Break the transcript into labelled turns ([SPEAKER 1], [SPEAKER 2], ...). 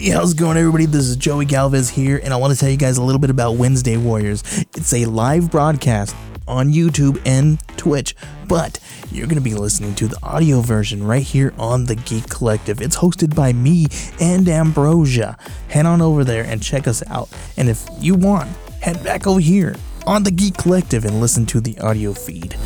[SPEAKER 1] Hey, how's it going, everybody? This is Joey Galvez here, and I want to tell you guys a little bit about Wednesday Warriors. It's a live broadcast on YouTube and Twitch, but you're going to be listening to the audio version right here on the Geek Collective. It's hosted by me and Ambrosia. Head on over there and check us out. And if you want, head back over here on the Geek Collective and listen to the audio feed.